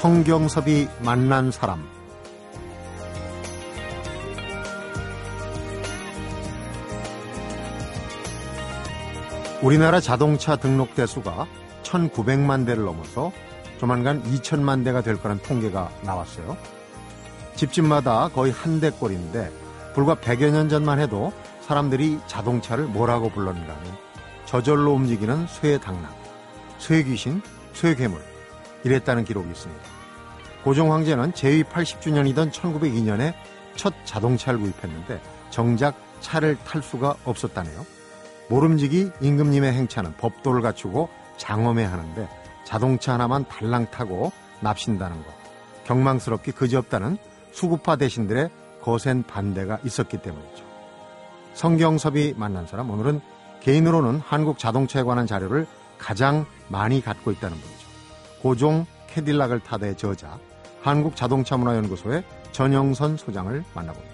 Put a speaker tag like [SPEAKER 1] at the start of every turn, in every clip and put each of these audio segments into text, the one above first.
[SPEAKER 1] 성경섭이 만난 사람 우리나라 자동차 등록 대수가 1900만 대를 넘어서 조만간 2000만 대가 될 거란 통계가 나왔어요. 집집마다 거의 한 대꼴인데 불과 100여 년 전만 해도 사람들이 자동차를 뭐라고 불렀는가 하면 저절로 움직이는 쇠당나귀, 쇠귀신, 쇠괴물 이랬다는 기록이 있습니다. 고종 황제는 제위 80주년이던 1902년에 첫 자동차를 구입했는데 정작 차를 탈 수가 없었다네요. 모름지기 임금님의 행차는 법도를 갖추고 장엄해 하는데 자동차 하나만 달랑 타고 납신다는 것. 경망스럽기 그지없다는 수구파 대신들의 거센 반대가 있었기 때문이죠. 성경섭이 만난 사람 오늘은 개인으로는 한국 자동차에 관한 자료를 가장 많이 갖고 있다는 분이죠. 고종 캐딜락을 타다의 저자 한국자동차문화연구소의 전영선 소장을 만나봅니다.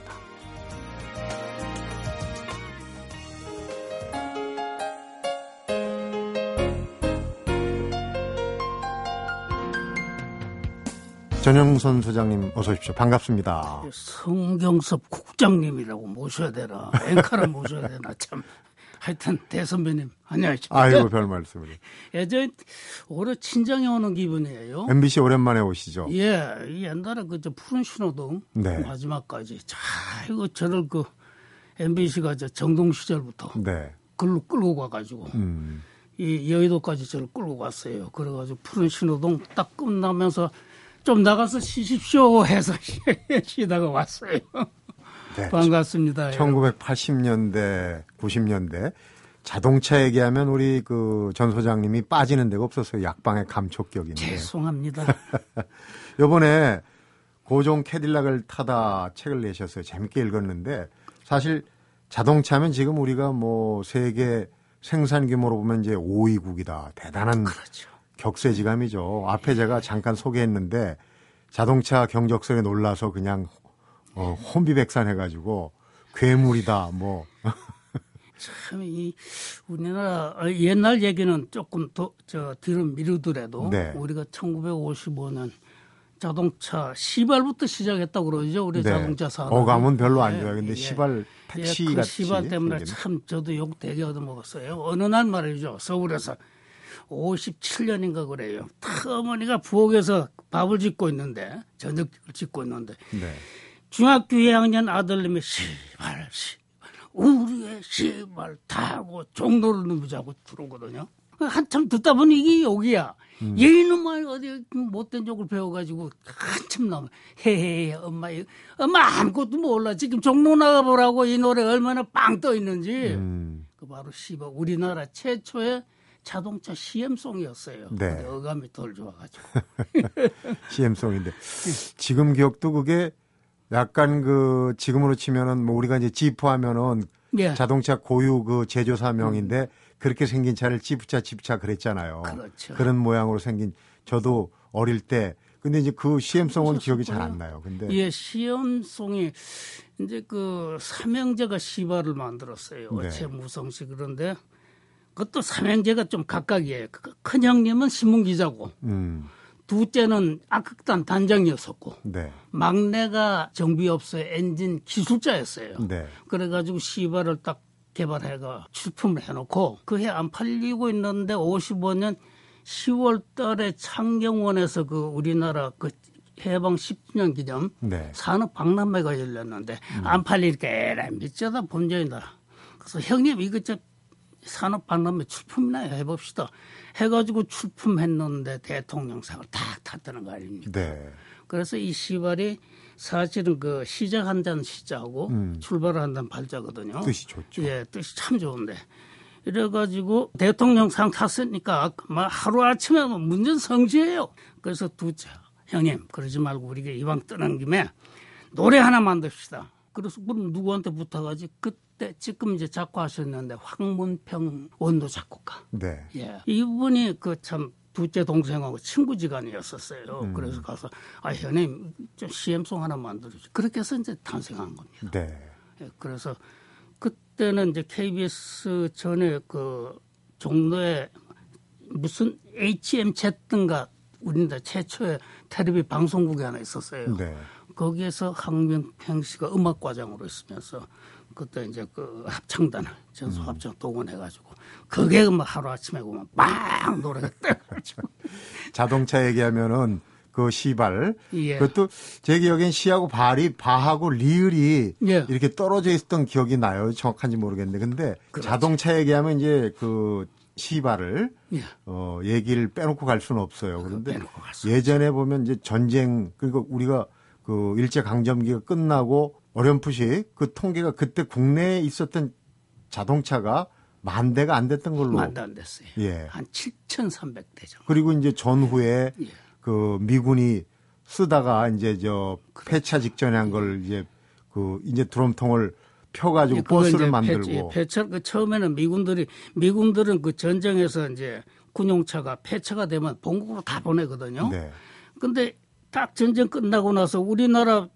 [SPEAKER 1] 전영선 소장님 어서 오십시오. 반갑습니다.
[SPEAKER 2] 성경섭 국장님이라고 모셔야 되나 앵커를 모셔야 되나 참 하여튼 대선배님 안녕하십니까.
[SPEAKER 1] 아이고 별 말씀을.
[SPEAKER 2] 예전 올해 친정에 오는 기분이에요.
[SPEAKER 1] MBC 오랜만에 오시죠.
[SPEAKER 2] 예, 옛날에 그저 푸른 신호등
[SPEAKER 1] 네.
[SPEAKER 2] 마지막까지 자 이거 저를 그 MBC가 저 정동 시절부터
[SPEAKER 1] 네.
[SPEAKER 2] 글로 끌고 가가지고
[SPEAKER 1] 음.
[SPEAKER 2] 이 여의도까지 저를 끌고 갔어요. 그래가지고 푸른 신호등 딱 끝나면서 좀 나가서 쉬십시오 해서 쉬다가 왔어요.
[SPEAKER 1] 네.
[SPEAKER 2] 반갑습니다.
[SPEAKER 1] 1980년대, 90년대 자동차 얘기하면 우리 그 전 소장님이 빠지는 데가 없었어요. 약방의 감촉격인데.
[SPEAKER 2] 죄송합니다.
[SPEAKER 1] 요번에 고종 캐딜락을 타다 책을 내셨어요. 재밌게 읽었는데 사실 자동차면 지금 우리가 뭐 세계 생산 규모로 보면 이제 5위국이다. 대단한
[SPEAKER 2] 그렇죠.
[SPEAKER 1] 격세지감이죠. 앞에 제가 잠깐 소개했는데 자동차 경적성에 놀라서 그냥 어, 혼비백산 해가지고 괴물이다 뭐.
[SPEAKER 2] 참 이 우리나라 옛날 얘기는 조금 더저 뒤로 미루더라도
[SPEAKER 1] 네.
[SPEAKER 2] 우리가 1955년 자동차 시발부터 시작했다고 그러죠. 우리
[SPEAKER 1] 네.
[SPEAKER 2] 자동차 산업.
[SPEAKER 1] 어감은 별로 안 좋아요. 근데 시발 택시
[SPEAKER 2] 예, 그
[SPEAKER 1] 같이
[SPEAKER 2] 시발 때문에
[SPEAKER 1] 생긴.
[SPEAKER 2] 참 저도 욕 되게 얻어먹었어요. 어느 날 말이죠. 서울에서 57년인가 그래요. 어머니가 부엌에서 밥을 짓고 있는데 저녁을 짓고 있는데
[SPEAKER 1] 네.
[SPEAKER 2] 중학교 2학년 아들님이 시발 시발 우리의 시발 타고 종로를 누비자고 들어오거든요. 한참 듣다 보니 이게 욕이야.
[SPEAKER 1] 음.
[SPEAKER 2] 얘는 어디 못된 욕을 배워가지고 한참 넘어. 헤헤 엄마 이- 엄마 아무것도 몰라. 지금 종로 나가보라고 이 노래 얼마나 빵 떠 있는지.
[SPEAKER 1] 음,
[SPEAKER 2] 그 바로 시발 우리나라 최초의 자동차 CM송이었어요.
[SPEAKER 1] 네.
[SPEAKER 2] 어감이 덜 좋아가지고.
[SPEAKER 1] CM송인데 지금 기억도 그게 약간 그 지금으로 치면은 뭐 우리가 이제 지프 하면은
[SPEAKER 2] 예.
[SPEAKER 1] 자동차 고유 그 제조사명인데 그렇게 생긴 차를 지프차 지프차 그랬잖아요.
[SPEAKER 2] 그렇죠.
[SPEAKER 1] 런 모양으로 생긴 저도 어릴 때 근데 이제 그 CM송은 기억이 잘 안 나요. 근데
[SPEAKER 2] 예, 시험송이 이제 그 삼형제가 시발을 만들었어요.
[SPEAKER 1] 네.
[SPEAKER 2] 어체 무성씨 그런데 그것도 삼형제가 좀 각각이에요. 그- 큰 형님은 신문 기자고
[SPEAKER 1] 음,
[SPEAKER 2] 둘째는 악극단 단장이었었고
[SPEAKER 1] 네,
[SPEAKER 2] 막내가 정비업소의 엔진 기술자였어요.
[SPEAKER 1] 네,
[SPEAKER 2] 그래가지고 시발을 딱 개발해가 출품을 해놓고 그 해 안 팔리고 있는데 55년 10월 달에 창경원에서 그 우리나라 그 해방 10주년 기념
[SPEAKER 1] 네,
[SPEAKER 2] 산업 박람회가 열렸는데 안 팔리니까 에라 미쳐다 본전이다. 그래서 형님 이거 저 산업 박람회 출품이나 해봅시다. 해가지고 출품했는데 대통령상을 딱 탔다는 거 아닙니까?
[SPEAKER 1] 네,
[SPEAKER 2] 그래서 이 시발이 사실은 그 시작한다는 시자하고
[SPEAKER 1] 음.
[SPEAKER 2] 출발한다는 발자거든요.
[SPEAKER 1] 뜻이 좋죠.
[SPEAKER 2] 예, 뜻이 참 좋은데. 이래가지고 대통령상 탔으니까 막 하루아침에 뭐 문전 성시해요. 그래서 두자 형님 그러지 말고 우리가 이왕 뜨는 김에 노래 하나 만듭시다. 그래서 그럼 누구한테 부탁하지? 그 때 지금 이제 작곡하셨는데 황문평 원도 작곡가.
[SPEAKER 1] 네,
[SPEAKER 2] 예. 이분이 그참 둘째 동생하고 친구지간이었었어요.
[SPEAKER 1] 음.
[SPEAKER 2] 그래서 가서 아 형님 좀 CM송 하나 만들어주지. 그렇게 해서 이제 탄생한 겁니다.
[SPEAKER 1] 네,
[SPEAKER 2] 예, 그래서 그때는 이제 KBS 전에 그 종로에 무슨 HM 쨌든가 우리나라 최초의 텔레비 방송국이 하나 있었어요.
[SPEAKER 1] 네.
[SPEAKER 2] 거기에서 황명평 씨가 음악 과장으로 있으면서 그때 이제 그 합창단을 전수
[SPEAKER 1] 음.
[SPEAKER 2] 합창 동원해가지고 그게 뭐 하루 아침에 보면 막 노래가 떠가지고
[SPEAKER 1] 자동차 얘기하면은 그 시발
[SPEAKER 2] 예.
[SPEAKER 1] 그것도 제 기억엔 시하고 발이 바하고 리을이
[SPEAKER 2] 예.
[SPEAKER 1] 이렇게 떨어져 있었던 기억이 나요. 정확한지 모르겠는데 근데
[SPEAKER 2] 그렇죠.
[SPEAKER 1] 자동차 얘기하면 이제 그 시발을
[SPEAKER 2] 예.
[SPEAKER 1] 어 얘기를 빼놓고 갈 수는 없어요. 그런데
[SPEAKER 2] 빼놓고 갈수
[SPEAKER 1] 예전에 보면 이제 전쟁 그러니까 우리가 그 일제 강점기가 끝나고 어렴풋이 그 통계가 그때 국내에 있었던 자동차가 만 대가 안 됐던 걸로
[SPEAKER 2] 만도 안 됐어요.
[SPEAKER 1] 예.
[SPEAKER 2] 한 7,300대 정도.
[SPEAKER 1] 그리고 이제 전후에
[SPEAKER 2] 예.
[SPEAKER 1] 그 미군이 쓰다가 이제 저 폐차 직전에 한 걸 이제 그 이제 드럼통을 펴가지고
[SPEAKER 2] 그거
[SPEAKER 1] 버스를 만들고
[SPEAKER 2] 폐, 폐차 그 처음에는 미군들이 미군들은 그 전쟁에서 이제 군용차가 폐차가 되면 본국으로 다 보내거든요.
[SPEAKER 1] 네.
[SPEAKER 2] 근데 딱 전쟁 끝나고 나서 우리나라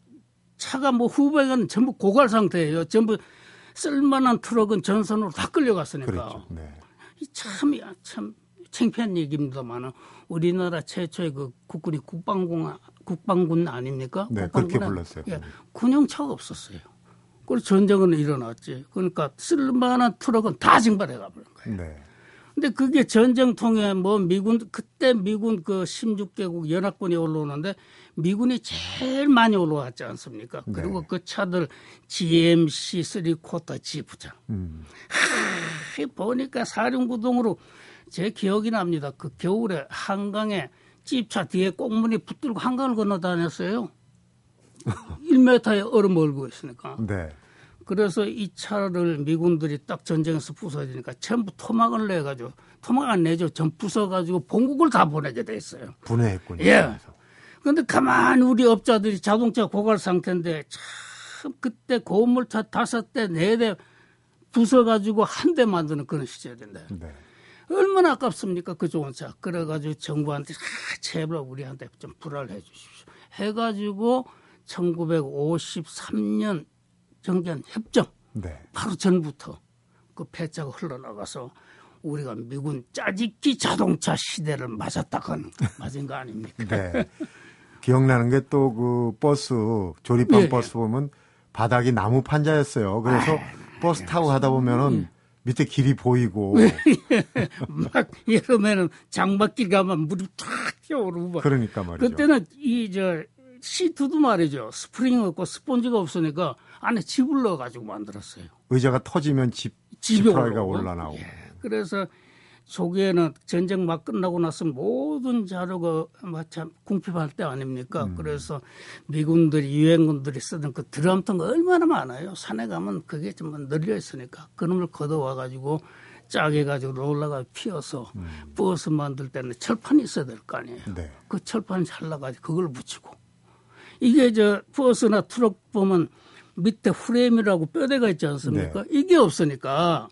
[SPEAKER 2] 차가 뭐 후배는 전부 고갈 상태예요. 전부 쓸만한 트럭은 전선으로 다 끌려갔으니까.
[SPEAKER 1] 그랬죠. 네.
[SPEAKER 2] 이 참, 참 창피한 얘기입니다만 우리나라 최초의 그 국군이 국방군, 국방군 아닙니까?
[SPEAKER 1] 네, 그렇게 불렀어요.
[SPEAKER 2] 예, 군용차가 없었어요. 그래서 전쟁은 일어났지. 그러니까 쓸만한 트럭은 다 징발해 가버린 거예요.
[SPEAKER 1] 네.
[SPEAKER 2] 근데 그게 전쟁통에 뭐 미군 그때 미군 그 16개국 연합군이 올라오는데 미군이 제일 많이 올라왔지 않습니까?
[SPEAKER 1] 네.
[SPEAKER 2] 그리고 그 차들 GMC 3쿼터 지부장.
[SPEAKER 1] 음.
[SPEAKER 2] 하, 보니까 사령구동으로 제 기억이 납니다. 그 겨울에 한강에 집차 뒤에 꽁무니 붙들고 한강을 건너 다녔어요. 1m의 얼음 얼고 있으니까.
[SPEAKER 1] 네.
[SPEAKER 2] 그래서 이 차를 미군들이 딱 전쟁에서 부서지니까 전부 토막을 내가지고 토막 안 내죠. 전 부숴가지고 본국을 다 보내게 돼 있어요.
[SPEAKER 1] 분해했군요.
[SPEAKER 2] 예.
[SPEAKER 1] 그래서.
[SPEAKER 2] 근데 가만히 우리 업자들이 자동차 고갈 상태인데 참 그때 고물차 다섯 대, 네 대 부숴가지고 한 대 만드는 그런 시절인데
[SPEAKER 1] 네.
[SPEAKER 2] 얼마나 아깝습니까 그 좋은 차. 그래가지고 정부한테 아, 제발 우리한테 좀 불알해 주십시오. 해가지고 1953년 정전 협정
[SPEAKER 1] 네.
[SPEAKER 2] 바로 전부터 그 폐차가 흘러나가서 우리가 미군 짜집기 자동차 시대를 맞았다 건 맞은 거 아닙니까?
[SPEAKER 1] 네. 기억나는 게 또 그 버스 조립한
[SPEAKER 2] 예.
[SPEAKER 1] 버스 보면 바닥이 나무 판자였어요. 그래서 버스 타고 가다 보면은 밑에 길이 보이고
[SPEAKER 2] 막 이러면은 장막길 가면 물이 탁 튀어오르고
[SPEAKER 1] 그러니까 말이죠.
[SPEAKER 2] 그때는 이 저 시트도 말이죠 스프링 없고 스폰지가 없으니까 안에 짚을 넣어가지고 만들었어요.
[SPEAKER 1] 의자가 터지면 짚
[SPEAKER 2] 올라오고.
[SPEAKER 1] 올라나오고.
[SPEAKER 2] 그래서 초기에는 전쟁 막 끝나고 나서 모든 자료가 마참 궁핍할 때 아닙니까?
[SPEAKER 1] 음.
[SPEAKER 2] 그래서 미군들이 유엔군들이 쓰던 그 드럼통가 얼마나 많아요. 산에 가면 그게 좀 널려 있으니까 그놈을 걷어와 가지고 짜개 가지고 롤러가 피어서
[SPEAKER 1] 음.
[SPEAKER 2] 버스 만들 때는 철판이 있어야 될 거 아니에요.
[SPEAKER 1] 네.
[SPEAKER 2] 그 철판 잘라가지고 그걸 붙이고 이게 저 버스나 트럭 보면 밑에 프레임이라고 뼈대가 있지 않습니까? 이게 없으니까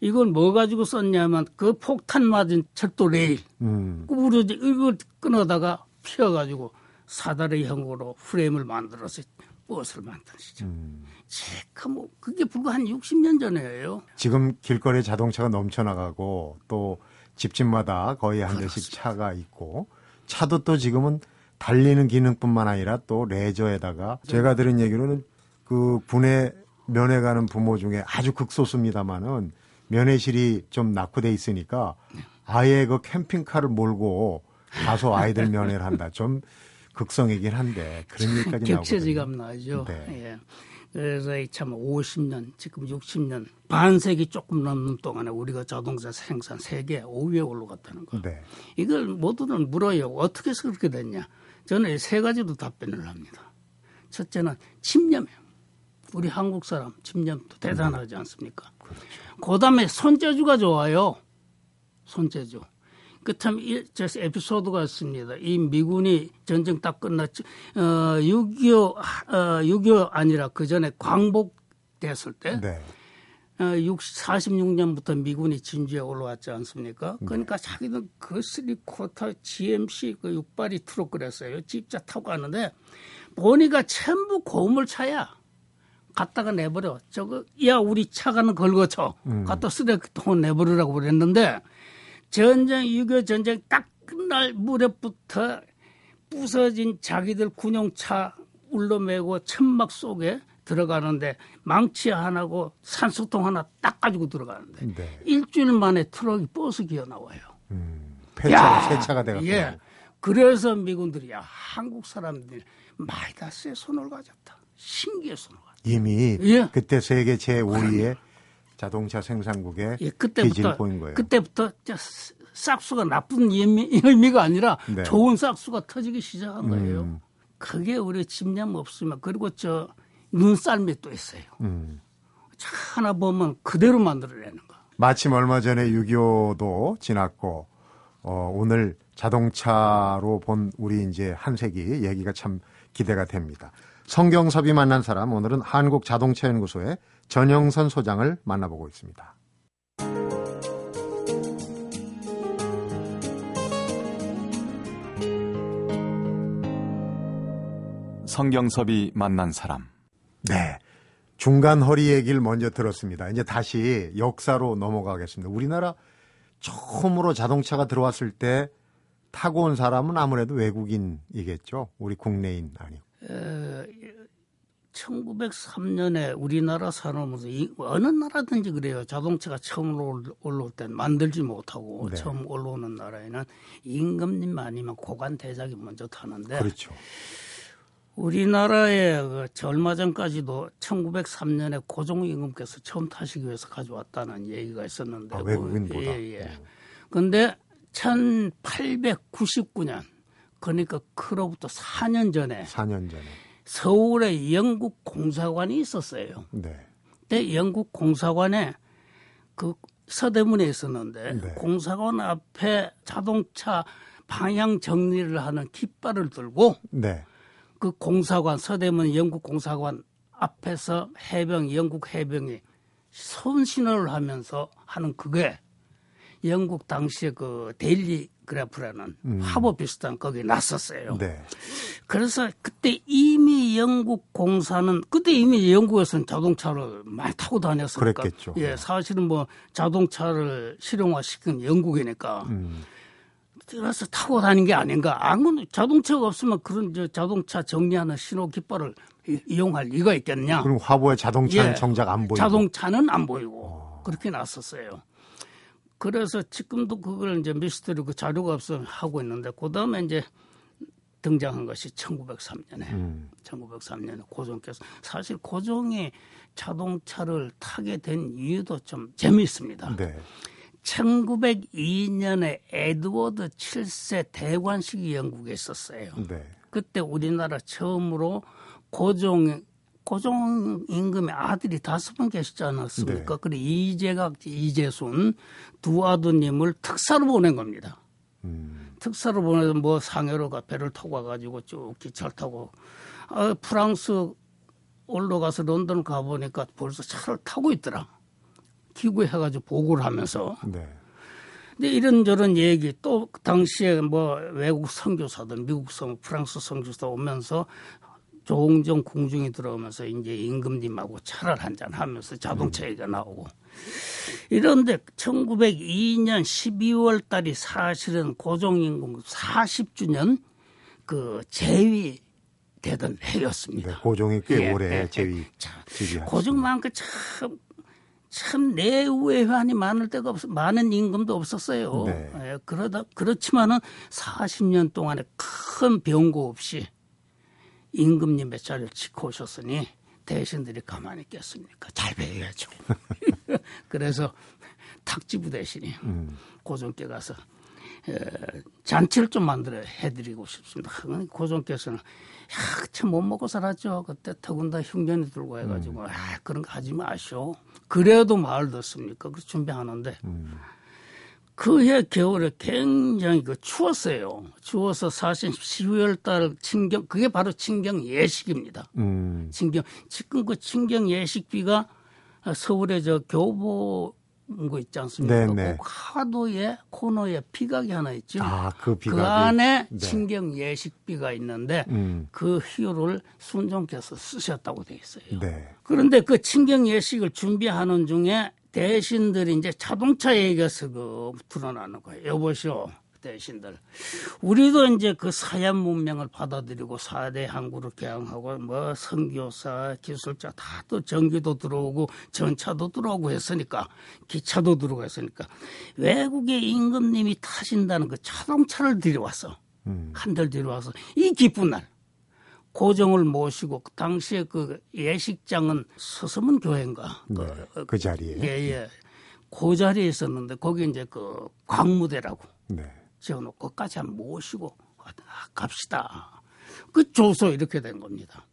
[SPEAKER 2] 이걸 뭐 가지고 썼냐면 그 폭탄 맞은 철도 레일
[SPEAKER 1] 음.
[SPEAKER 2] 구부러지 이걸 끊어다가 피어가지고 사다리 형으로 프레임을 만들어서 버스를 만드시죠.
[SPEAKER 1] 음.
[SPEAKER 2] 제가 뭐 그게 불과 한 60년 전이에요.
[SPEAKER 1] 지금 길거리에 자동차가 넘쳐나가고 또 집집마다 거의 한 대씩 차가 있고 차도 또 지금은 달리는 기능뿐만 아니라 또 레저에다가 제가 들은 얘기로는 그 군에 면회 가는 부모 중에 아주 극소수입니다만은 면회실이 좀 낙후돼 있으니까 아예 그 캠핑카를 몰고 가서 아이들 면회를 한다. 좀 극성이긴 한데 그런 얘기까지 나오거든요.
[SPEAKER 2] 격세지감 나죠.
[SPEAKER 1] 네.
[SPEAKER 2] 예. 그래서 이참 50년, 지금 60년, 반세기 조금 넘는 동안에 우리가 자동차 생산 세계 5위에 올라갔다는 거.
[SPEAKER 1] 네.
[SPEAKER 2] 이걸 모두들 물어요. 어떻게 해서 그렇게 됐냐? 저는 세 가지로 답변을 합니다. 첫째는 집념이에요. 우리 한국 사람 집념도 대단하지 않습니까? 그 다음에 손재주가 좋아요. 손재주. 그참 저 에피소드가 있습니다. 이 미군이 전쟁 딱 끝났지. 어, 6.25, 어, 6.25 아니라 그 전에 광복됐을 때
[SPEAKER 1] 네.
[SPEAKER 2] 어, 60, 46년부터 미군이 진주에 올라왔지 않습니까? 그러니까 자기는 그 쓰리쿼터 GMC 그 육발이 트럭 그랬어요. 집자 타고 가는데 보니까 전부 고물차야. 갖다가 내버려. 저거, 야, 우리 차가는 걸거쳐. 갖다 쓰레기통 내버리라고 그랬는데 전쟁, 6.25 전쟁 딱 그날 무렵부터 부서진 자기들 군용차 울러매고 천막 속에 들어가는데 망치 하나고 산소통 하나 딱 가지고 들어가는데
[SPEAKER 1] 네.
[SPEAKER 2] 일주일 만에 트럭이 버스 기어 나와요.
[SPEAKER 1] 음, 폐차가 새차가 돼갖고.
[SPEAKER 2] 예. 그래서 미군들이 야 한국 사람들이 마이다스의 손을 가졌다. 신기의 손을 가졌다.
[SPEAKER 1] 이미
[SPEAKER 2] 예.
[SPEAKER 1] 그때 세계 제5위의 자동차 생산국에
[SPEAKER 2] 예,
[SPEAKER 1] 기질
[SPEAKER 2] 그때부터
[SPEAKER 1] 보인 거예요.
[SPEAKER 2] 그때부터 저 싹수가 나쁜 의미, 의미 가 아니라
[SPEAKER 1] 네.
[SPEAKER 2] 좋은 싹수가 터지기 시작한 거예요.
[SPEAKER 1] 음.
[SPEAKER 2] 그게 우리 집념 없으면 그리고 저 눈썰미 또 있어요.
[SPEAKER 1] 음.
[SPEAKER 2] 차 하나 보면 그대로 만들어내는 거.
[SPEAKER 1] 마침 얼마 전에 6.25도 지났고 어, 오늘 자동차로 본 우리 이제 한 세기 얘기가 참 기대가 됩니다. 성경섭이 만난 사람 오늘은 한국자동차연구소의 전영선 소장을 만나보고 있습니다.
[SPEAKER 3] 성경섭이 만난 사람.
[SPEAKER 1] 네. 중간 허리 얘기를 먼저 들었습니다. 이제 다시 역사로 넘어가겠습니다. 우리나라 처음으로 자동차가 들어왔을 때 타고 온 사람은 아무래도 외국인이겠죠. 우리 국내인 아니고.
[SPEAKER 2] 에, 1903년에 우리나라 이- 어느 나라든지 그래요. 자동차가 처음으로 올- 올라올 땐 만들지 못하고
[SPEAKER 1] 네.
[SPEAKER 2] 처음 올라오는 나라에는 임금님 아니면 고관 대작이 먼저 타는데
[SPEAKER 1] 그렇죠.
[SPEAKER 2] 우리나라에 그 얼마 전까지도 1903년에 고종 임금께서 처음 타시기 위해서 가져왔다는 얘기가 있었는데
[SPEAKER 1] 아, 외국인보다.
[SPEAKER 2] 예, 예. 근데 1899년 그러니까 그로부터 4년 전에
[SPEAKER 1] 4년 전에.
[SPEAKER 2] 서울에 영국 공사관이 있었어요.
[SPEAKER 1] 네.
[SPEAKER 2] 그때 영국 공사관에 그 서대문에 있었는데
[SPEAKER 1] 네.
[SPEAKER 2] 공사관 앞에 자동차 방향 정리를 하는 깃발을 들고
[SPEAKER 1] 네.
[SPEAKER 2] 그 공사관 서대문 영국 공사관 앞에서 해병 영국 해병이 손신호를 하면서 하는 그게 영국 당시에 그 데일리 그래프라는 화보 비슷한 거기 났었어요.
[SPEAKER 1] 음. 네.
[SPEAKER 2] 그래서 그때 이미 영국 공사는 그때 이미 영국에서는 자동차를 많이 타고 다녔으니까
[SPEAKER 1] 그랬겠죠.
[SPEAKER 2] 예, 사실은 뭐 자동차를 실용화시킨 영국이니까
[SPEAKER 1] 음.
[SPEAKER 2] 그래서 타고 다닌 게 아닌가. 아무 자동차가 없으면 그런 저 자동차 정리하는 신호 깃발을 이- 이용할 리가 있겠냐.
[SPEAKER 1] 그럼 화보에 자동차는
[SPEAKER 2] 예.
[SPEAKER 1] 정작 안 보이고.
[SPEAKER 2] 자동차는 안 보이고 그렇게 났었어요. 그래서 지금도 그걸 이제 미스터리 그 자료가 없어 하고 있는데 그 다음에 이제 등장한 것이 1903년에
[SPEAKER 1] 음.
[SPEAKER 2] 1903년에 고종께서 사실 고종이 자동차를 타게 된 이유도 좀 재미있습니다.
[SPEAKER 1] 네.
[SPEAKER 2] 1902년에 에드워드 7세 대관식이 영국에 있었어요.
[SPEAKER 1] 네.
[SPEAKER 2] 그때 우리나라 처음으로 고종 고종 임금의 아들이 다섯 분 계시지 않았습니까?
[SPEAKER 1] 네.
[SPEAKER 2] 그래 이재각, 이재순 두 아드님을 특사로 보낸 겁니다.
[SPEAKER 1] 음.
[SPEAKER 2] 특사로 보내서 뭐 상해로가 배를 타고 와가지고 쭉 기차를 타고 아, 프랑스 올라가서 런던 가보니까 벌써 차를 타고 있더라. 기구해가지고 보고를 하면서
[SPEAKER 1] 네.
[SPEAKER 2] 근데 이런저런 얘기 또 당시에 뭐 외국 선교사들 미국 선 프랑스 선교사 오면서 종종 궁중이 들어오면서 이제 임금님하고 차를 한잔 하면서 자동차 얘기가 나오고 이런데 1902년 12월 달이 사실은 고종임금 40주년 그 제위 되던 해였습니다.
[SPEAKER 1] 네. 고종이 꽤
[SPEAKER 2] 예,
[SPEAKER 1] 오래
[SPEAKER 2] 예, 예.
[SPEAKER 1] 지휘하셨습니다.
[SPEAKER 2] 고종만큼 참, 참 내외환이 많을 때가 없어, 많은 임금도 없었어요.
[SPEAKER 1] 네.
[SPEAKER 2] 예, 그러다, 그렇지만은 40년 동안에 큰 변고 없이 임금님의 자리를 지켜 오셨으니 대신들이 가만히 있겠습니까? 잘 배워야죠. 그래서 탁지부 대신이
[SPEAKER 1] 음.
[SPEAKER 2] 고종께 가서 에, 잔치를 좀 만들어 해드리고 싶습니다. 고종께서는 야, 참못 먹고 살았죠. 그때 더군다 흉년이 들고 해가지고 아, 그런 거 하지 마시오. 그래도 마을 듣습니까? 그 준비하는데 그해 겨울에 굉장히 그 추웠어요. 추워서 사실 12월 달 친경 그게 바로 친경 예식입니다.
[SPEAKER 1] 음.
[SPEAKER 2] 친경 지금 그 친경 예식비가 서울에 저 교보 거 있지 않습니까?
[SPEAKER 1] 네, 네.
[SPEAKER 2] 그 하도에 코너에 비각이 하나 있죠.
[SPEAKER 1] 아, 그.
[SPEAKER 2] 그 안에
[SPEAKER 1] 네.
[SPEAKER 2] 친경 예식비가 있는데
[SPEAKER 1] 음.
[SPEAKER 2] 그 희요를 순종께서 쓰셨다고 돼 있어요.
[SPEAKER 1] 네.
[SPEAKER 2] 그런데 그 친경 예식을 준비하는 중에 대신들이 이제 자동차 얘기가 서그 드러나는 거예요. 여보시오. 대신들. 우리도 이제 그 사양 문명을 받아들이고 사대 항구를 개항하고 뭐 선교사, 기술자 다 또 전기도 들어오고 전차도 들어오고 했으니까 기차도 들어오고 했으니까 외국의 임금님이 타신다는 그 자동차를 들여왔어.
[SPEAKER 1] 음.
[SPEAKER 2] 한달 들여와서 이 기쁜 날 고정을 모시고 그 당시에 그 예식장은 서서문 교회인가
[SPEAKER 1] 네, 그 자리에.
[SPEAKER 2] 예예 그 자리에 있었는데 거기 이제 그 광무대라고
[SPEAKER 1] 네.
[SPEAKER 2] 지어놓고 끝까지 한번 모시고 갑시다. 그 줘서 이렇게 된 겁니다.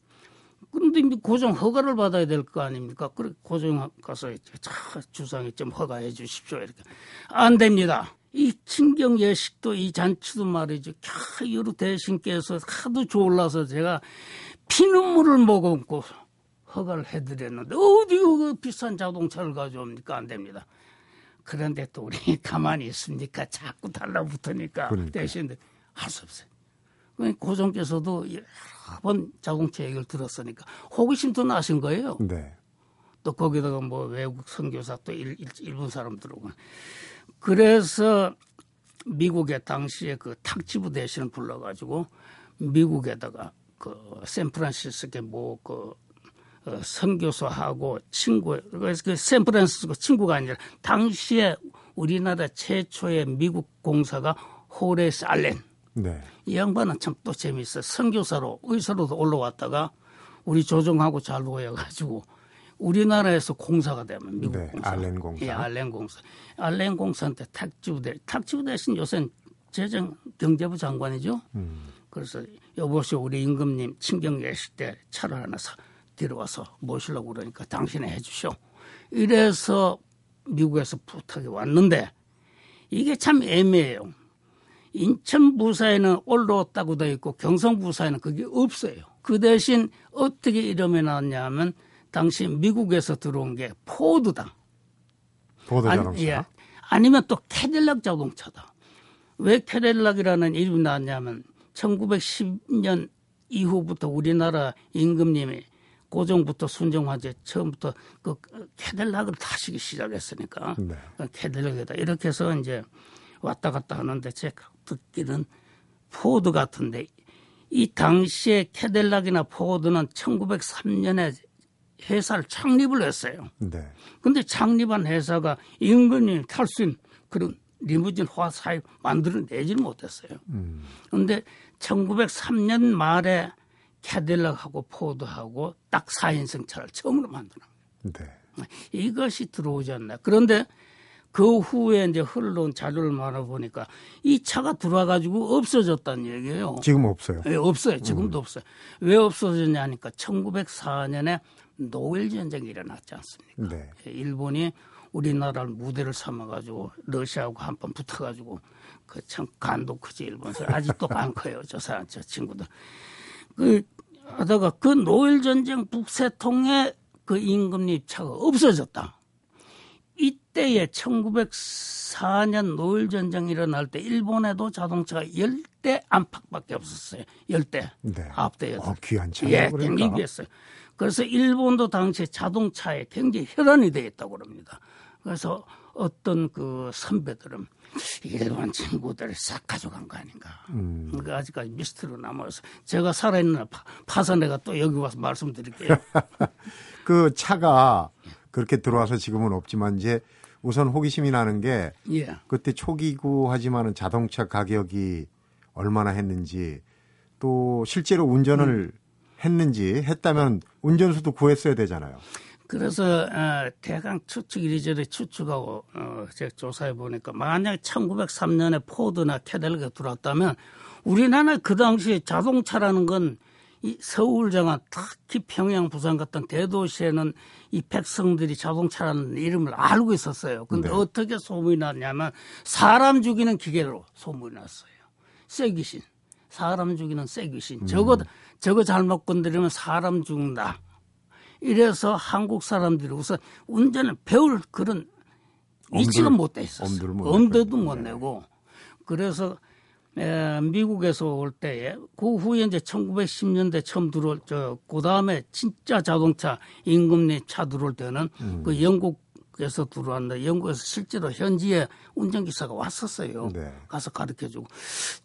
[SPEAKER 2] 그런데 이제 고정 허가를 받아야 될 거 아닙니까? 그래 고정 가서 자 주상이 좀 허가해 주십시오 이렇게 안 됩니다. 이 친경 예식도 이 잔치도 말이죠. 캬, 여러 대신께서 하도 졸라서 제가 피눈물을 머금고 허가를 해드렸는데 어디 그 비싼 자동차를 가져옵니까? 안 됩니다. 그런데 또 우리 가만히 있습니까? 자꾸 달라붙으니까
[SPEAKER 1] 그러니까.
[SPEAKER 2] 대신 할 수 없어요. 고종께서도 여러 번 자동차 얘기를 들었으니까 호기심도 나신 거예요.
[SPEAKER 1] 네.
[SPEAKER 2] 또 거기다가 뭐 외국 선교사 또 일, 일, 일본 사람 들어오고 그래서 미국의 당시에 그 탁지부 대신을 불러가지고 미국에다가 그 샌프란시스코에 뭐그 어, 선교사하고 친구 그래서 그 샌프란시스코 친구가 아니라 당시에 우리나라 최초의 미국 공사가 호레스 알렌
[SPEAKER 1] 네.
[SPEAKER 2] 이 양반은 참 또 재미있어. 선교사로 의사로도 올라왔다가 우리 조정하고 잘 모여가지고 우리나라에서 공사가 되면 미국
[SPEAKER 1] 네,
[SPEAKER 2] 공사.
[SPEAKER 1] 알렌 공사.
[SPEAKER 2] 예, 알렌 공사. 알렌 공사한테 탁지부 대 탁지부 대신 요새는 재정 경제부 장관이죠.
[SPEAKER 1] 음.
[SPEAKER 2] 그래서 여보시오 우리 임금님 친경 예식 때 차를 하나 사 데려와서 모시려고 그러니까 당신이 해주시오. 이래서 미국에서 부탁이 왔는데 이게 참 애매해요. 인천 부사에는 올라왔다고 되어 있고 경성 부사에는 그게 없어요. 그 대신 어떻게 이름이 나왔냐면 당시 미국에서 들어온 게 포드다. 아니,
[SPEAKER 1] 자동차.
[SPEAKER 2] 예. 아니면 또 캐딜락 자동차다. 왜 캐딜락이라는 이름이 나왔냐면 1910년 이후부터 우리나라 임금님이 고종부터 순종 황제 처음부터 그 캐딜락을 타시기 시작했으니까
[SPEAKER 1] 네.
[SPEAKER 2] 캐딜락이다 이렇게 해서 이제 왔다 갔다 하는데 제가 듣기는 포드 같은데 이 당시에 캐딜락이나 포드는 1903년에 회사를 창립을 했어요.
[SPEAKER 1] 네.
[SPEAKER 2] 근데 창립한 회사가 임금님이 탈수 있는 그런 리무진 화사에 만들어내지를 못했어요.
[SPEAKER 1] 음.
[SPEAKER 2] 근데 1903년 말에 캐딜락하고 포드하고 딱 4인승 차를 처음으로 만드는 거예요.
[SPEAKER 1] 네.
[SPEAKER 2] 이것이 들어오지 않나. 그런데 그 후에 이제 흘러온 자료를 말해보니까 이 차가 들어와가지고 없어졌다는 얘기예요.
[SPEAKER 1] 지금 없어요.
[SPEAKER 2] 예, 없어요. 지금도 없어요. 왜 없어졌냐 하니까 1904년에 노엘 전쟁이 일어났지 않습니까?
[SPEAKER 1] 네.
[SPEAKER 2] 예, 일본이 우리나라를 무대를 삼아가지고 러시아하고 한 번 붙어가지고 그 참 간도 크지 일본서 아직도 간 커요 저 사람 저 친구들 그 하다가 그 노엘 전쟁 북새통에 그 임금님 차가 없어졌다. 이때에 1904년 노엘 전쟁 일어날 때 일본에도 자동차가 10대 안팎밖에 없었어요. 10대.
[SPEAKER 1] 네.
[SPEAKER 2] 아홉 대 여덟.
[SPEAKER 1] 어, 귀한 차요.
[SPEAKER 2] 예,
[SPEAKER 1] 그러니까.
[SPEAKER 2] 굉장히 귀했어요. 그래서 일본도 당시에 자동차에 굉장히 혈안이 되어 있다고 그럽니다. 그래서 어떤 그 선배들은 일본 친구들을 싹 가져간 거 아닌가.
[SPEAKER 1] 음.
[SPEAKER 2] 그러니까 아직까지 미스터리로 남아서 제가 살아있는 날 파- 파서 내가 또 여기 와서 말씀드릴게요.
[SPEAKER 1] 그 차가 그렇게 들어와서 지금은 없지만 이제 우선 호기심이 나는 게
[SPEAKER 2] 예.
[SPEAKER 1] 그때 초기고 하지만은 자동차 가격이 얼마나 했는지 또 실제로 운전을
[SPEAKER 2] 음.
[SPEAKER 1] 했는지 했다면 운전수도 구했어야 되잖아요.
[SPEAKER 2] 그래서 어, 대강 추측 이리저리 추측하고 어, 제가 조사해 보니까 만약 1903년에 포드나 캐델락이 들어왔다면 우리나라 그 당시에 자동차라는 건 이 서울 장안 특히 평양 부산 같은 대도시에는 이 백성들이 자동차라는 이름을 알고 있었어요. 근데
[SPEAKER 1] 네.
[SPEAKER 2] 어떻게 소문이 났냐면 사람 죽이는 기계로 소문이 났어요. 쇠귀신. 사람 죽이는 쇠귀신. 저거 저거 잘못 건드리면 사람 죽는다. 이래서 한국 사람들이 우선 운전을 배울 그런 위치가 못 돼 있었어요. 엄두도. 못
[SPEAKER 1] 네.
[SPEAKER 2] 내고 그래서 에, 미국에서 올 때에 그 후에 이제 1910년대 처음 들어올 저그 다음에 진짜 자동차 임금리 차 들어올 때는
[SPEAKER 1] 음.
[SPEAKER 2] 그 영국 미국에서 들어왔는데 영국에서 실제로 현지에 운전기사가 왔었어요.
[SPEAKER 1] 네.
[SPEAKER 2] 가서 가르쳐주고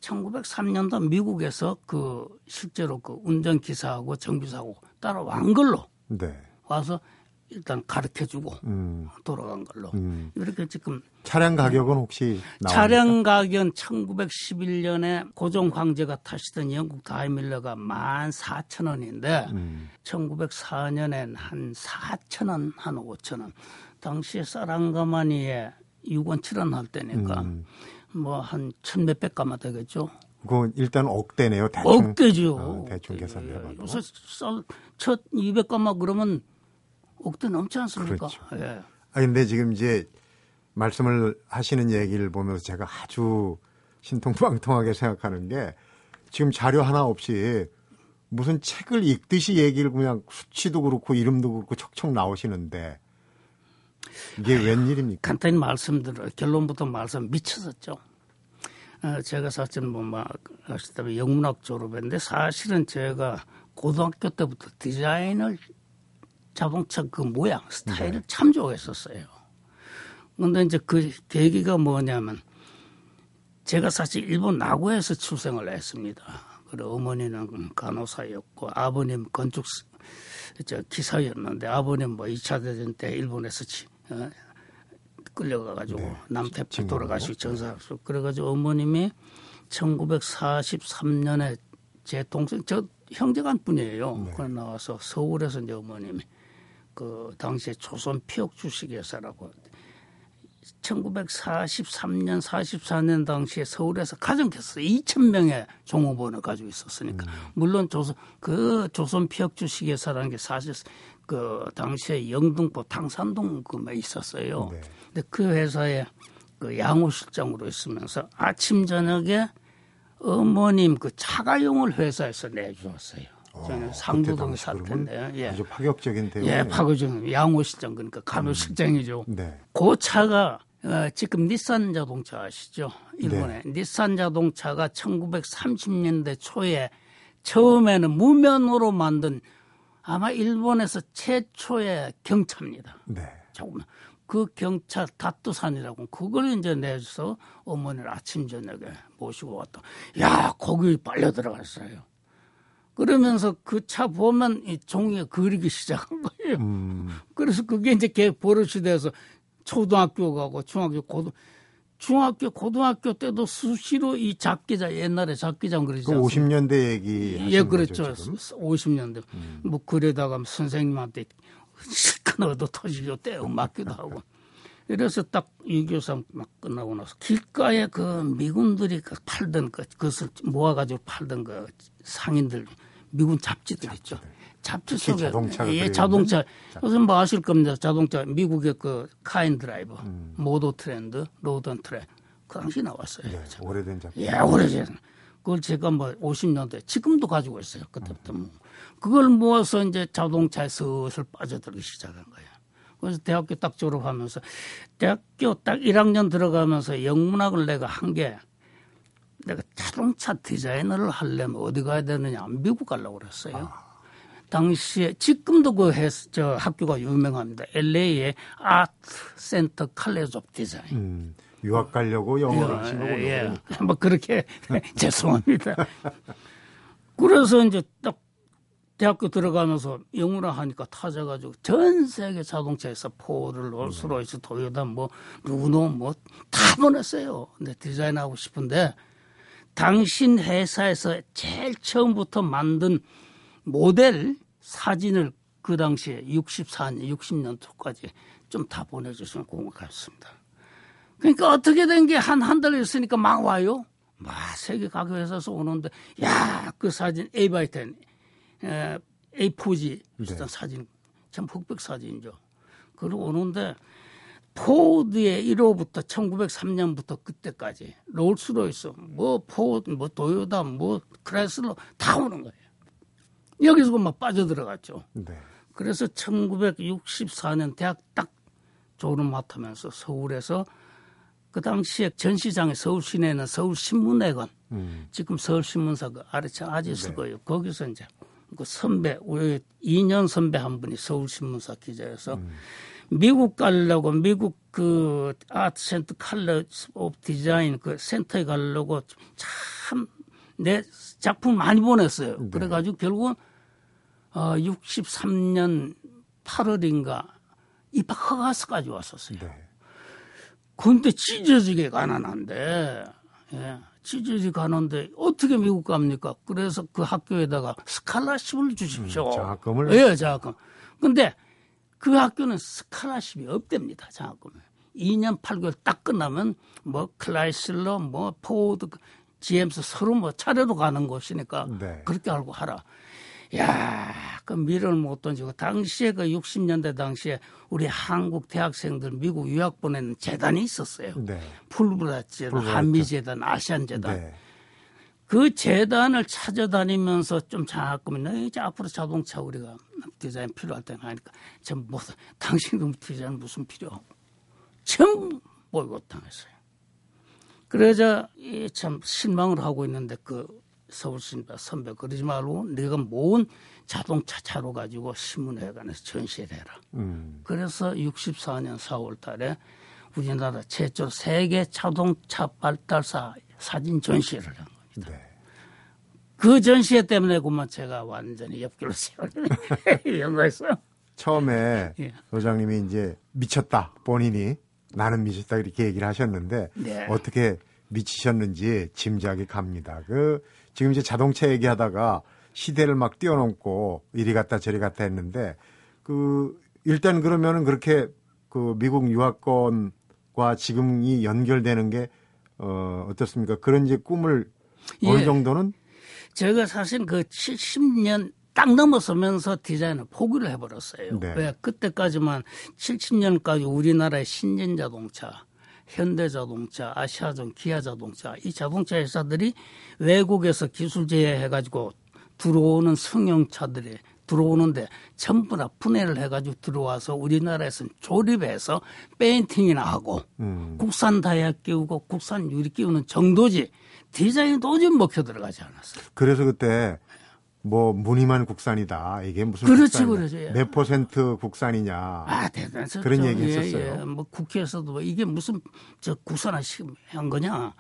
[SPEAKER 2] 1903년도 미국에서 그 실제로 그 운전기사하고 정비사하고 따라온 걸로
[SPEAKER 1] 네.
[SPEAKER 2] 와서 일단 가르쳐주고
[SPEAKER 1] 음,
[SPEAKER 2] 돌아간 걸로
[SPEAKER 1] 음.
[SPEAKER 2] 이렇게 지금
[SPEAKER 1] 차량 가격은 혹시 나옵니까?
[SPEAKER 2] 차량 가격 1911년에 고종 황제가 타시던 영국 다이밀러가 14,000원인데
[SPEAKER 1] 음,
[SPEAKER 2] 1904년엔 한 4,000원, 한 5,000원. 당시에 쌀한가마니에 6원, 7원 할 때니까
[SPEAKER 1] 음.
[SPEAKER 2] 뭐한 천 몇백 가마 되겠죠.
[SPEAKER 1] 그건 일단 억대네요. 대충.
[SPEAKER 2] 억대죠.
[SPEAKER 1] 어, 대충 계산해봐도.
[SPEAKER 2] 요새 쌀첫 200가마 그러면 억대 넘지 않습니까?
[SPEAKER 1] 그렇죠.
[SPEAKER 2] 예.
[SPEAKER 1] 아 근데 지금 이제 말씀을 하시는 얘기를 보면서 제가 아주 신통방통하게 생각하는 게 지금 자료 하나 없이 무슨 책을 읽듯이 얘기를 그냥 수치도 그렇고 이름도 그렇고 척척 나오시는데 이게 웬일입니까?
[SPEAKER 2] 간단히 말씀드려 결론부터 말씀 미쳤었죠. 어, 제가 사실 뭐막 아시다시피 영문학 졸업했는데 사실은 제가 고등학교 때부터 디자인을 자동차 그 모양 스타일을
[SPEAKER 1] 네.
[SPEAKER 2] 참 좋아했었어요. 근데 이제 그 계기가 뭐냐면 제가 사실 일본 나고야에서 출생을 했습니다. 그리고 어머니는 간호사였고 아버님 건축 저 기사였는데 아버님 뭐 2차 대전 때 일본에서 지, 어, 끌려가가지고
[SPEAKER 1] 네.
[SPEAKER 2] 남태평
[SPEAKER 1] 징용으로.
[SPEAKER 2] 돌아가시고 전사수 그래가지고 어머님이 1943년에 제 동생 저 형제간 뿐이에요.
[SPEAKER 1] 네.
[SPEAKER 2] 그래 나와서 서울에서 이제 어머님이 그 당시에 조선 피옥 주식회사라고 1943년 44년 당시에 서울에서 가장 컸어요. 2천 명의 종업원을 가지고 있었으니까 물론 조선 그 조선 피혁 주식회사라는 게 사실 그 당시에 영등포 당산동 그에 있었어요.
[SPEAKER 1] 네.
[SPEAKER 2] 근데 그 회사에 그 양호실장으로 있으면서 아침 저녁에 어머님 그 차가용을 회사에서 내주었어요. 저는
[SPEAKER 1] 어, 그러면
[SPEAKER 2] 텐데 예.
[SPEAKER 1] 아주 파격적인 대우.
[SPEAKER 2] 예, 파고정 양호 실장 그러니까 간호 실장이죠.
[SPEAKER 1] 네.
[SPEAKER 2] 그 차가 어, 지금 닛산 자동차 아시죠? 일본에
[SPEAKER 1] 네.
[SPEAKER 2] 닛산 자동차가 1930년대 초에 처음에는 무면으로 만든 아마 일본에서 최초의 경차입니다.
[SPEAKER 1] 네.
[SPEAKER 2] 조금 그 경차 다뚜산이라고 그걸 이제 내서 어머니를 아침 저녁에 모시고 왔다. 야 거기 빨려 들어갔어요. 그러면서 그 차 보면 이 종이에 그리기 시작한 거예요.
[SPEAKER 1] 음,
[SPEAKER 2] 그래서 그게 이제 개 버릇이 돼서 초등학교 가고 중학교 고등 중학교 고등학교 때도 수시로 이 작기자 옛날에 작기장 그러지
[SPEAKER 1] 그
[SPEAKER 2] 않습니까?
[SPEAKER 1] 50년대 얘기
[SPEAKER 2] 예, 그렇죠.
[SPEAKER 1] 거죠, 지금?
[SPEAKER 2] 50년대. 뭐 그러다가 선생님한테 실컷 얻어 터지고 떼어 맞기도 하고. 이래서 딱 유교상 막 끝나고 나서 길가에 그 미군들이 그 팔던 그 그것을 모아가지고 팔던 그 상인들 미군 잡지들 있죠. 잡지 속에
[SPEAKER 1] 자동차가
[SPEAKER 2] 예,
[SPEAKER 1] 들어있는
[SPEAKER 2] 자동차 무슨 뭐 아실 겁니다. 자동차 미국의 그 카인 드라이버,
[SPEAKER 1] 음.
[SPEAKER 2] 모도 트렌드, 로던 트렌 그 당시 나왔어요.
[SPEAKER 1] 네, 오래된 작품.
[SPEAKER 2] 예, 오래전. 그걸 제가 뭐 50년대 지금도 가지고 있어요. 그때부터 뭐. 그걸 모아서 이제 자동차에 슬슬 빠져들기 시작한 거예요. 그래서 대학교 딱 졸업하면서 대학교 딱 1학년 들어가면서 영문학을 내가 한 게 내가 자동차 디자이너를 하려면 어디 가야 되느냐 미국 가려고 그랬어요. 당시에 지금도 그 해, 저 학교가 유명합니다. LA의 아트 센터 칼레지 오브 디자인.
[SPEAKER 1] 음, 유학 가려고 영어를 거군요.
[SPEAKER 2] 예,
[SPEAKER 1] 그러니까.
[SPEAKER 2] 뭐 그렇게 죄송합니다. 그래서 이제 딱 대학교 들어가면서 영어를 하니까 타져가지고 전 세계 자동차에서 포를, 롤스로이스, 뭐 르노 뭐다 보냈어요. 근데 디자인하고 싶은데 당신 회사에서 제일 처음부터 만든 모델 사진을 그 당시에 64년, 60년도까지 좀 다 보내주시면 고맙겠습니다. 그러니까 어떻게 된 게 한 한 달 있으니까 막 와요. 막 세계 각 회사에서 오는데 야 그 사진 8 by 10 에, A4지 비슷한 사진 참 흑백 사진이죠. 그리고 오는데 포드의 1호부터 1903년부터 그때까지 롤스로이스 뭐 포드 뭐 도요타 뭐 크레슬러 다 오는 거예요. 여기서 막 빠져들어갔죠.
[SPEAKER 1] 네.
[SPEAKER 2] 그래서 1964년 대학 딱 졸업 맡으면서 서울에서 그 당시에 전시장에 서울 시내에는 서울신문회관
[SPEAKER 1] 음,
[SPEAKER 2] 지금 서울신문사 그 아래층 아직 있을 거예요. 거기서 이제 그 선배 우리 2년 선배 한 분이 서울신문사 기자여서 미국 가려고 미국 그 아트 센터 칼러지 오브 디자인 그 센터에 가려고 참 내 작품 많이 보냈어요.
[SPEAKER 1] 네.
[SPEAKER 2] 그래가지고 결국은 어 63년 8월인가 입학 허가서까지 왔었어요.
[SPEAKER 1] 네.
[SPEAKER 2] 근데 찢어지게 가난한데, 예, 찢어지게 가는데 어떻게 미국 갑니까? 그래서 그 학교에다가 스칼라십을 주십시오.
[SPEAKER 1] 음, 장학금을?
[SPEAKER 2] 예, 장학금. 근데 그 학교는 스칼라십이 없답니다. 장학금을. 2년 8개월 딱 끝나면 뭐 크라이슬러, 뭐 포드, GM스 서로 뭐 차례로 가는 곳이니까
[SPEAKER 1] 네.
[SPEAKER 2] 그렇게 알고 하라. 야, 그 미래를 못 던지고 당시에 그 60년대 당시에 우리 한국 대학생들 미국 유학 보내는 재단이 있었어요.
[SPEAKER 1] 네. 풀브라이트 재단.
[SPEAKER 2] 한미 재단, 아시안 재단.
[SPEAKER 1] 네.
[SPEAKER 2] 그 재단을 찾아다니면서 좀 장학금이 너 이제 앞으로 자동차 우리가 디자인 필요할 때는 하니까 전 뭐, 당신 디자인 무슨 필요하고 전부 보이콧 당했어요. 그러자 이참 실망을 하고 있는데 그 서울신바 선배 그러지 말고 네가 모은 자동차 차로 가지고 신문회관에서 전시를 해라.
[SPEAKER 1] 음.
[SPEAKER 2] 그래서 64년 4월 달에 우리나라 최초 세계 자동차 발달사 사진 전시회를 한 겁니다.
[SPEAKER 1] 네.
[SPEAKER 2] 그 전시회 때문에 그만 제가 완전히 옆길로 세워는 거였어요.
[SPEAKER 1] 처음에
[SPEAKER 2] 예.
[SPEAKER 1] 소장님이 이제 미쳤다 본인이 나는 미쳤다 이렇게 얘기를 하셨는데
[SPEAKER 2] 네.
[SPEAKER 1] 어떻게 미치셨는지 짐작이 갑니다. 그 지금 이제 자동차 얘기하다가 시대를 막 뛰어넘고 이리 갔다 저리 갔다 했는데 그 일단 그러면은 그렇게 그 미국 유학권과 지금이 연결되는 게 어, 어떻습니까? 그런 이제 꿈을 어느
[SPEAKER 2] 예.
[SPEAKER 1] 정도는
[SPEAKER 2] 제가 사실 그 70년 딱 넘어서면서 디자인을 포기를 해버렸어요.
[SPEAKER 1] 네.
[SPEAKER 2] 왜 그때까지만 70년까지 우리나라의 신진 자동차, 현대자동차, 아시아전, 기아자동차 이 자동차 회사들이 외국에서 기술 제휴해가지고 들어오는 승용차들이 들어오는데 전부 다 분해를 해가지고 들어와서 우리나라에서는 조립해서 페인팅이나 하고
[SPEAKER 1] 음,
[SPEAKER 2] 국산 타이어 끼우고 국산 유리 끼우는 정도지 디자인이 도저히 먹혀 들어가지 않았어요.
[SPEAKER 1] 그래서 그때 뭐 무늬만 국산이다. 이게 무슨
[SPEAKER 2] 그렇지. 그렇지, 예.
[SPEAKER 1] 몇 퍼센트 국산이냐.
[SPEAKER 2] 아, 대단했었죠.
[SPEAKER 1] 그런 얘기
[SPEAKER 2] 예,
[SPEAKER 1] 했었어요.
[SPEAKER 2] 예. 뭐 국회에서도 뭐 이게 무슨 저 국산화한 거냐.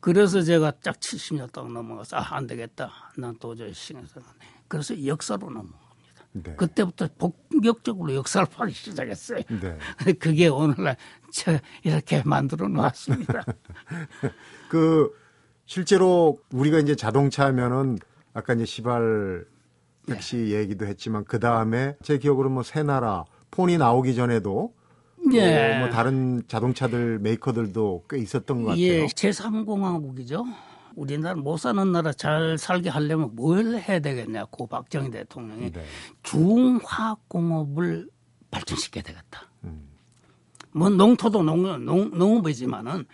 [SPEAKER 2] 그래서 제가 짝 70년 동안 넘어가서 아, 안 되겠다. 난 도저히 신경쓰 안 해. 그래서 역사로 넘어간 겁니다.
[SPEAKER 1] 네.
[SPEAKER 2] 그때부터 본격적으로 역사를 파기 시작했어요.
[SPEAKER 1] 네.
[SPEAKER 2] 그게 오늘날 저 이렇게 만들어 놨습니다.
[SPEAKER 1] 그 실제로 우리가 이제 자동차 하면은 아까 이제 시발 택시
[SPEAKER 2] 네.
[SPEAKER 1] 얘기도 했지만 그 다음에 제 기억으로 뭐 새나라 폰이 나오기 전에도
[SPEAKER 2] 예.
[SPEAKER 1] 또뭐 다른 자동차들 메이커들도 꽤 있었던 것 같아요.
[SPEAKER 2] 예, 제3공화국이죠. 우리나라 못 사는 나라 잘 살게 하려면 뭘 해야 되겠냐. 고 박정희 대통령이
[SPEAKER 1] 네.
[SPEAKER 2] 중화공업을 발전시켜야 되겠다.
[SPEAKER 1] 음.
[SPEAKER 2] 뭐 농토도 농, 농, 농업이지만은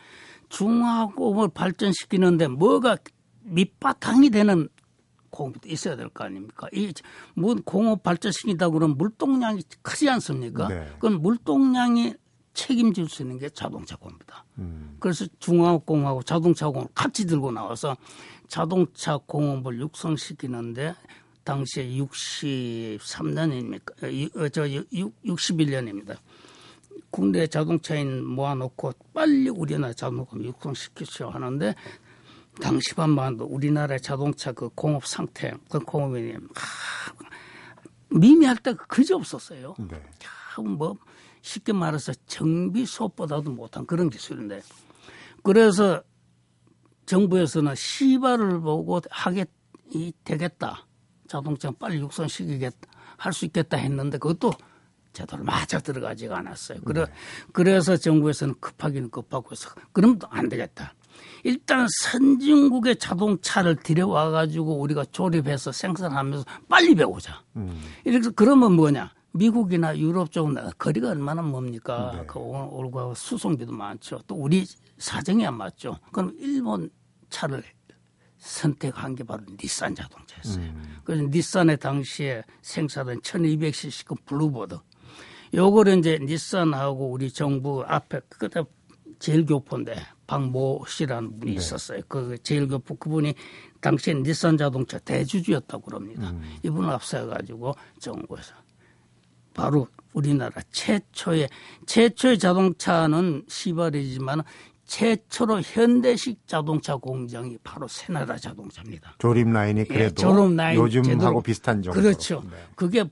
[SPEAKER 2] 중화공업을 발전시키는데 뭐가 밑바탕이 되는 공업도 있어야 될 거 아닙니까? 이, 뭐 공업 발전시킨다 그러면 물동량이 크지 않습니까?
[SPEAKER 1] 네.
[SPEAKER 2] 그건 물동량이 책임질 수 있는 게 자동차 공업이다.
[SPEAKER 1] 음.
[SPEAKER 2] 그래서 중화공하고 자동차 공업 같이 들고 나와서 자동차 공업을 육성시키는데 당시에 63년입니까? 어, 저 61년입니다. 국내 자동차인 모아놓고 빨리 우리나라 자동차 육성시키려 하는데 당시반만 도 우리나라의 자동차 그 공업 상태, 그 공업이 하, 미미할 때가 그지 없었어요.
[SPEAKER 1] 네.
[SPEAKER 2] 참뭐 쉽게 말해서 정비 수업보다도 못한 그런 기술인데 그래서 정부에서는 시발을 보고 하게 이 되겠다 자동차 빨리 육성시키겠다 할 수 있겠다 했는데 그것도 제대로 맞아 들어가지가 않았어요. 그래 그래서 정부에서는 급하기는 급하고 해서 그럼 안 되겠다. 일단 선진국의 자동차를 들여와 가지고 우리가 조립해서 생산하면서 빨리 배우자.
[SPEAKER 1] 음.
[SPEAKER 2] 이렇게 그러면 뭐냐? 미국이나 유럽 쪽은 거리가 얼마나 멉니까?
[SPEAKER 1] 네.
[SPEAKER 2] 그 올- 올가고 수송비도 많죠. 또 우리 사정이 안 맞죠. 그럼 일본 차를 선택한 게 바로 닛산 자동차였어요.
[SPEAKER 1] 음.
[SPEAKER 2] 그래서 닛산의 당시에 생산한 1200cc 블루버드. 요거를 이제 닛산하고 우리 정부 앞에 그때 재일 교포인데 박모 씨라는 분이
[SPEAKER 1] 네.
[SPEAKER 2] 있었어요. 그 재일 교포 그분이 당시에 닛산 자동차 대주주였다고 그럽니다.
[SPEAKER 1] 음.
[SPEAKER 2] 이분을 앞세워가지고 정부에서 바로 우리나라 최초의 최초의 자동차는 시발이지만 최초로 현대식 자동차 공장이 바로 새나라 자동차입니다.
[SPEAKER 1] 조립 라인이 그래도
[SPEAKER 2] 예, 조립 라인
[SPEAKER 1] 요즘하고
[SPEAKER 2] 제대로.
[SPEAKER 1] 비슷한 정도.
[SPEAKER 2] 그렇죠.
[SPEAKER 1] 네.
[SPEAKER 2] 그게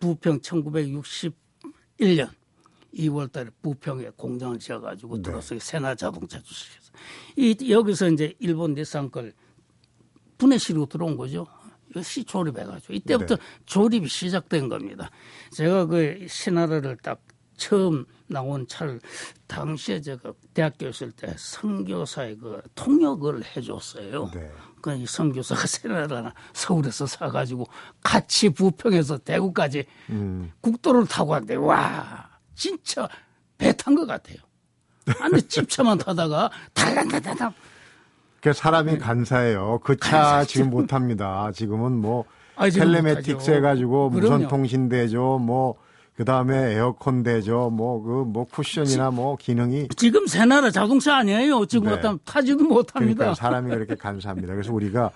[SPEAKER 2] 부평 1961년 2월 달에 부평에 공장을 지어가지고
[SPEAKER 1] 네.
[SPEAKER 2] 들어서 새나 자동차 주식해서 이 여기서 이제 일본 닛산 걸 분해시로 들어온 거죠. 시 조립해가지고 이때부터
[SPEAKER 1] 네.
[SPEAKER 2] 조립이 시작된 겁니다. 제가 그 신나라를 딱 처음 나온 차를 당시에 제가 대학교 있을 때 선교사의 그 통역을 해줬어요.
[SPEAKER 1] 네.
[SPEAKER 2] 그이 선교사가 세나라나 서울에서 사가지고 같이 부평에서 대구까지
[SPEAKER 1] 음.
[SPEAKER 2] 국도를 타고 왔는데 와 진짜 배 탄 것 같아요. 안데 집차만 타다가 달란달란달
[SPEAKER 1] 그 사람이 간사해요. 그차
[SPEAKER 2] 네.
[SPEAKER 1] 지금 못 탑니다. 지금은 뭐
[SPEAKER 2] 아, 못하죠.
[SPEAKER 1] 해가지고 무선. 통신 되죠. 뭐 그다음에 에어컨 되죠. 뭐그 뭐 쿠션이나 뭐 기능이
[SPEAKER 2] 지금 새나라 자동차 아니에요. 지금
[SPEAKER 1] 네.
[SPEAKER 2] 어떤 타지도 못합니다.
[SPEAKER 1] 그러니까 사람이 그렇게 간사합니다. 그래서 우리가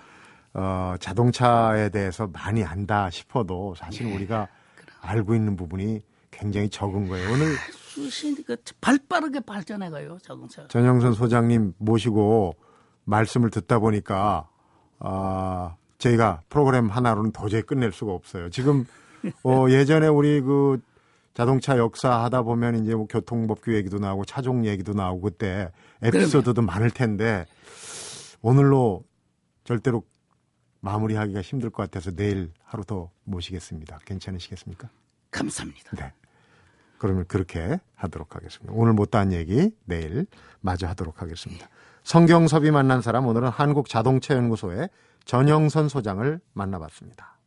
[SPEAKER 1] 어, 자동차에 대해서 많이 안다 싶어도 사실
[SPEAKER 2] 예.
[SPEAKER 1] 우리가 알고 있는 부분이 굉장히 적은 거예요. 오늘
[SPEAKER 2] 수신 그 발 빠르게 발전해 가요 자동차.
[SPEAKER 1] 전영선 소장님 모시고 말씀을 듣다 보니까 아 저희가 프로그램 하나로는 도저히 끝낼 수가 없어요. 지금 어 예전에 우리 그 자동차 역사 하다 보면 이제 뭐 교통법규 얘기도 나오고 차종 얘기도 나오고 그때 에피소드도 많을 텐데 오늘로 절대로 마무리하기가 힘들 것 같아서 내일 하루 더 모시겠습니다. 괜찮으시겠습니까?
[SPEAKER 2] 감사합니다.
[SPEAKER 1] 네. 그러면 그렇게 하도록 하겠습니다. 오늘 못다한 얘기 내일 마저 하도록 하겠습니다. 성경섭이 만난 사람 오늘은 한국자동차연구소의 전영선 소장을 만나봤습니다.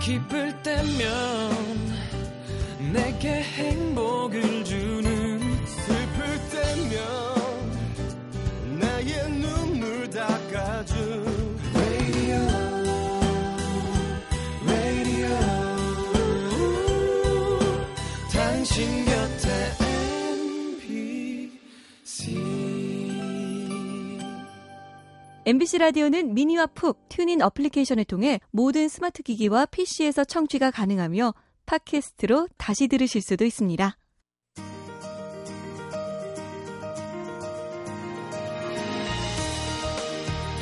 [SPEAKER 4] 기쁠 때면 내게 행복을 주 MBC
[SPEAKER 5] 라디오는 미니와 푹 TuneIn 어플리케이션을 통해 모든 스마트 기기와 PC에서 청취가 가능하며 팟캐스트로 다시 들으실 수도 있습니다.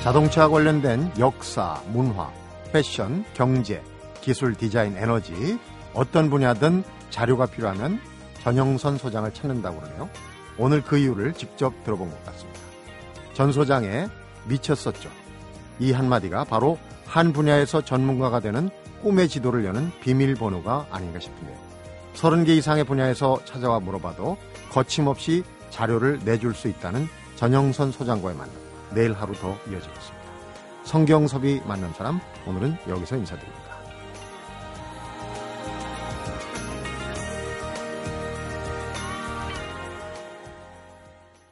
[SPEAKER 1] 자동차 관련된 역사, 문화, 패션, 경제, 기술, 디자인, 에너지 어떤 분야든 자료가 필요하면 전영선 소장을 찾는다고 그러네요. 오늘 그 이유를 직접 들어본 것 같습니다. 전 소장의 미쳤었죠. 이 한마디가 바로 한 분야에서 전문가가 되는 꿈의 지도를 여는 비밀번호가 아닌가 싶은데요. 30개 이상의 분야에서 찾아와 물어봐도 거침없이 자료를 내줄 수 있다는 전영선 소장과의 만남. 내일 하루 더 이어지겠습니다. 성경섭이 만난 사람, 오늘은 여기서 인사드립니다.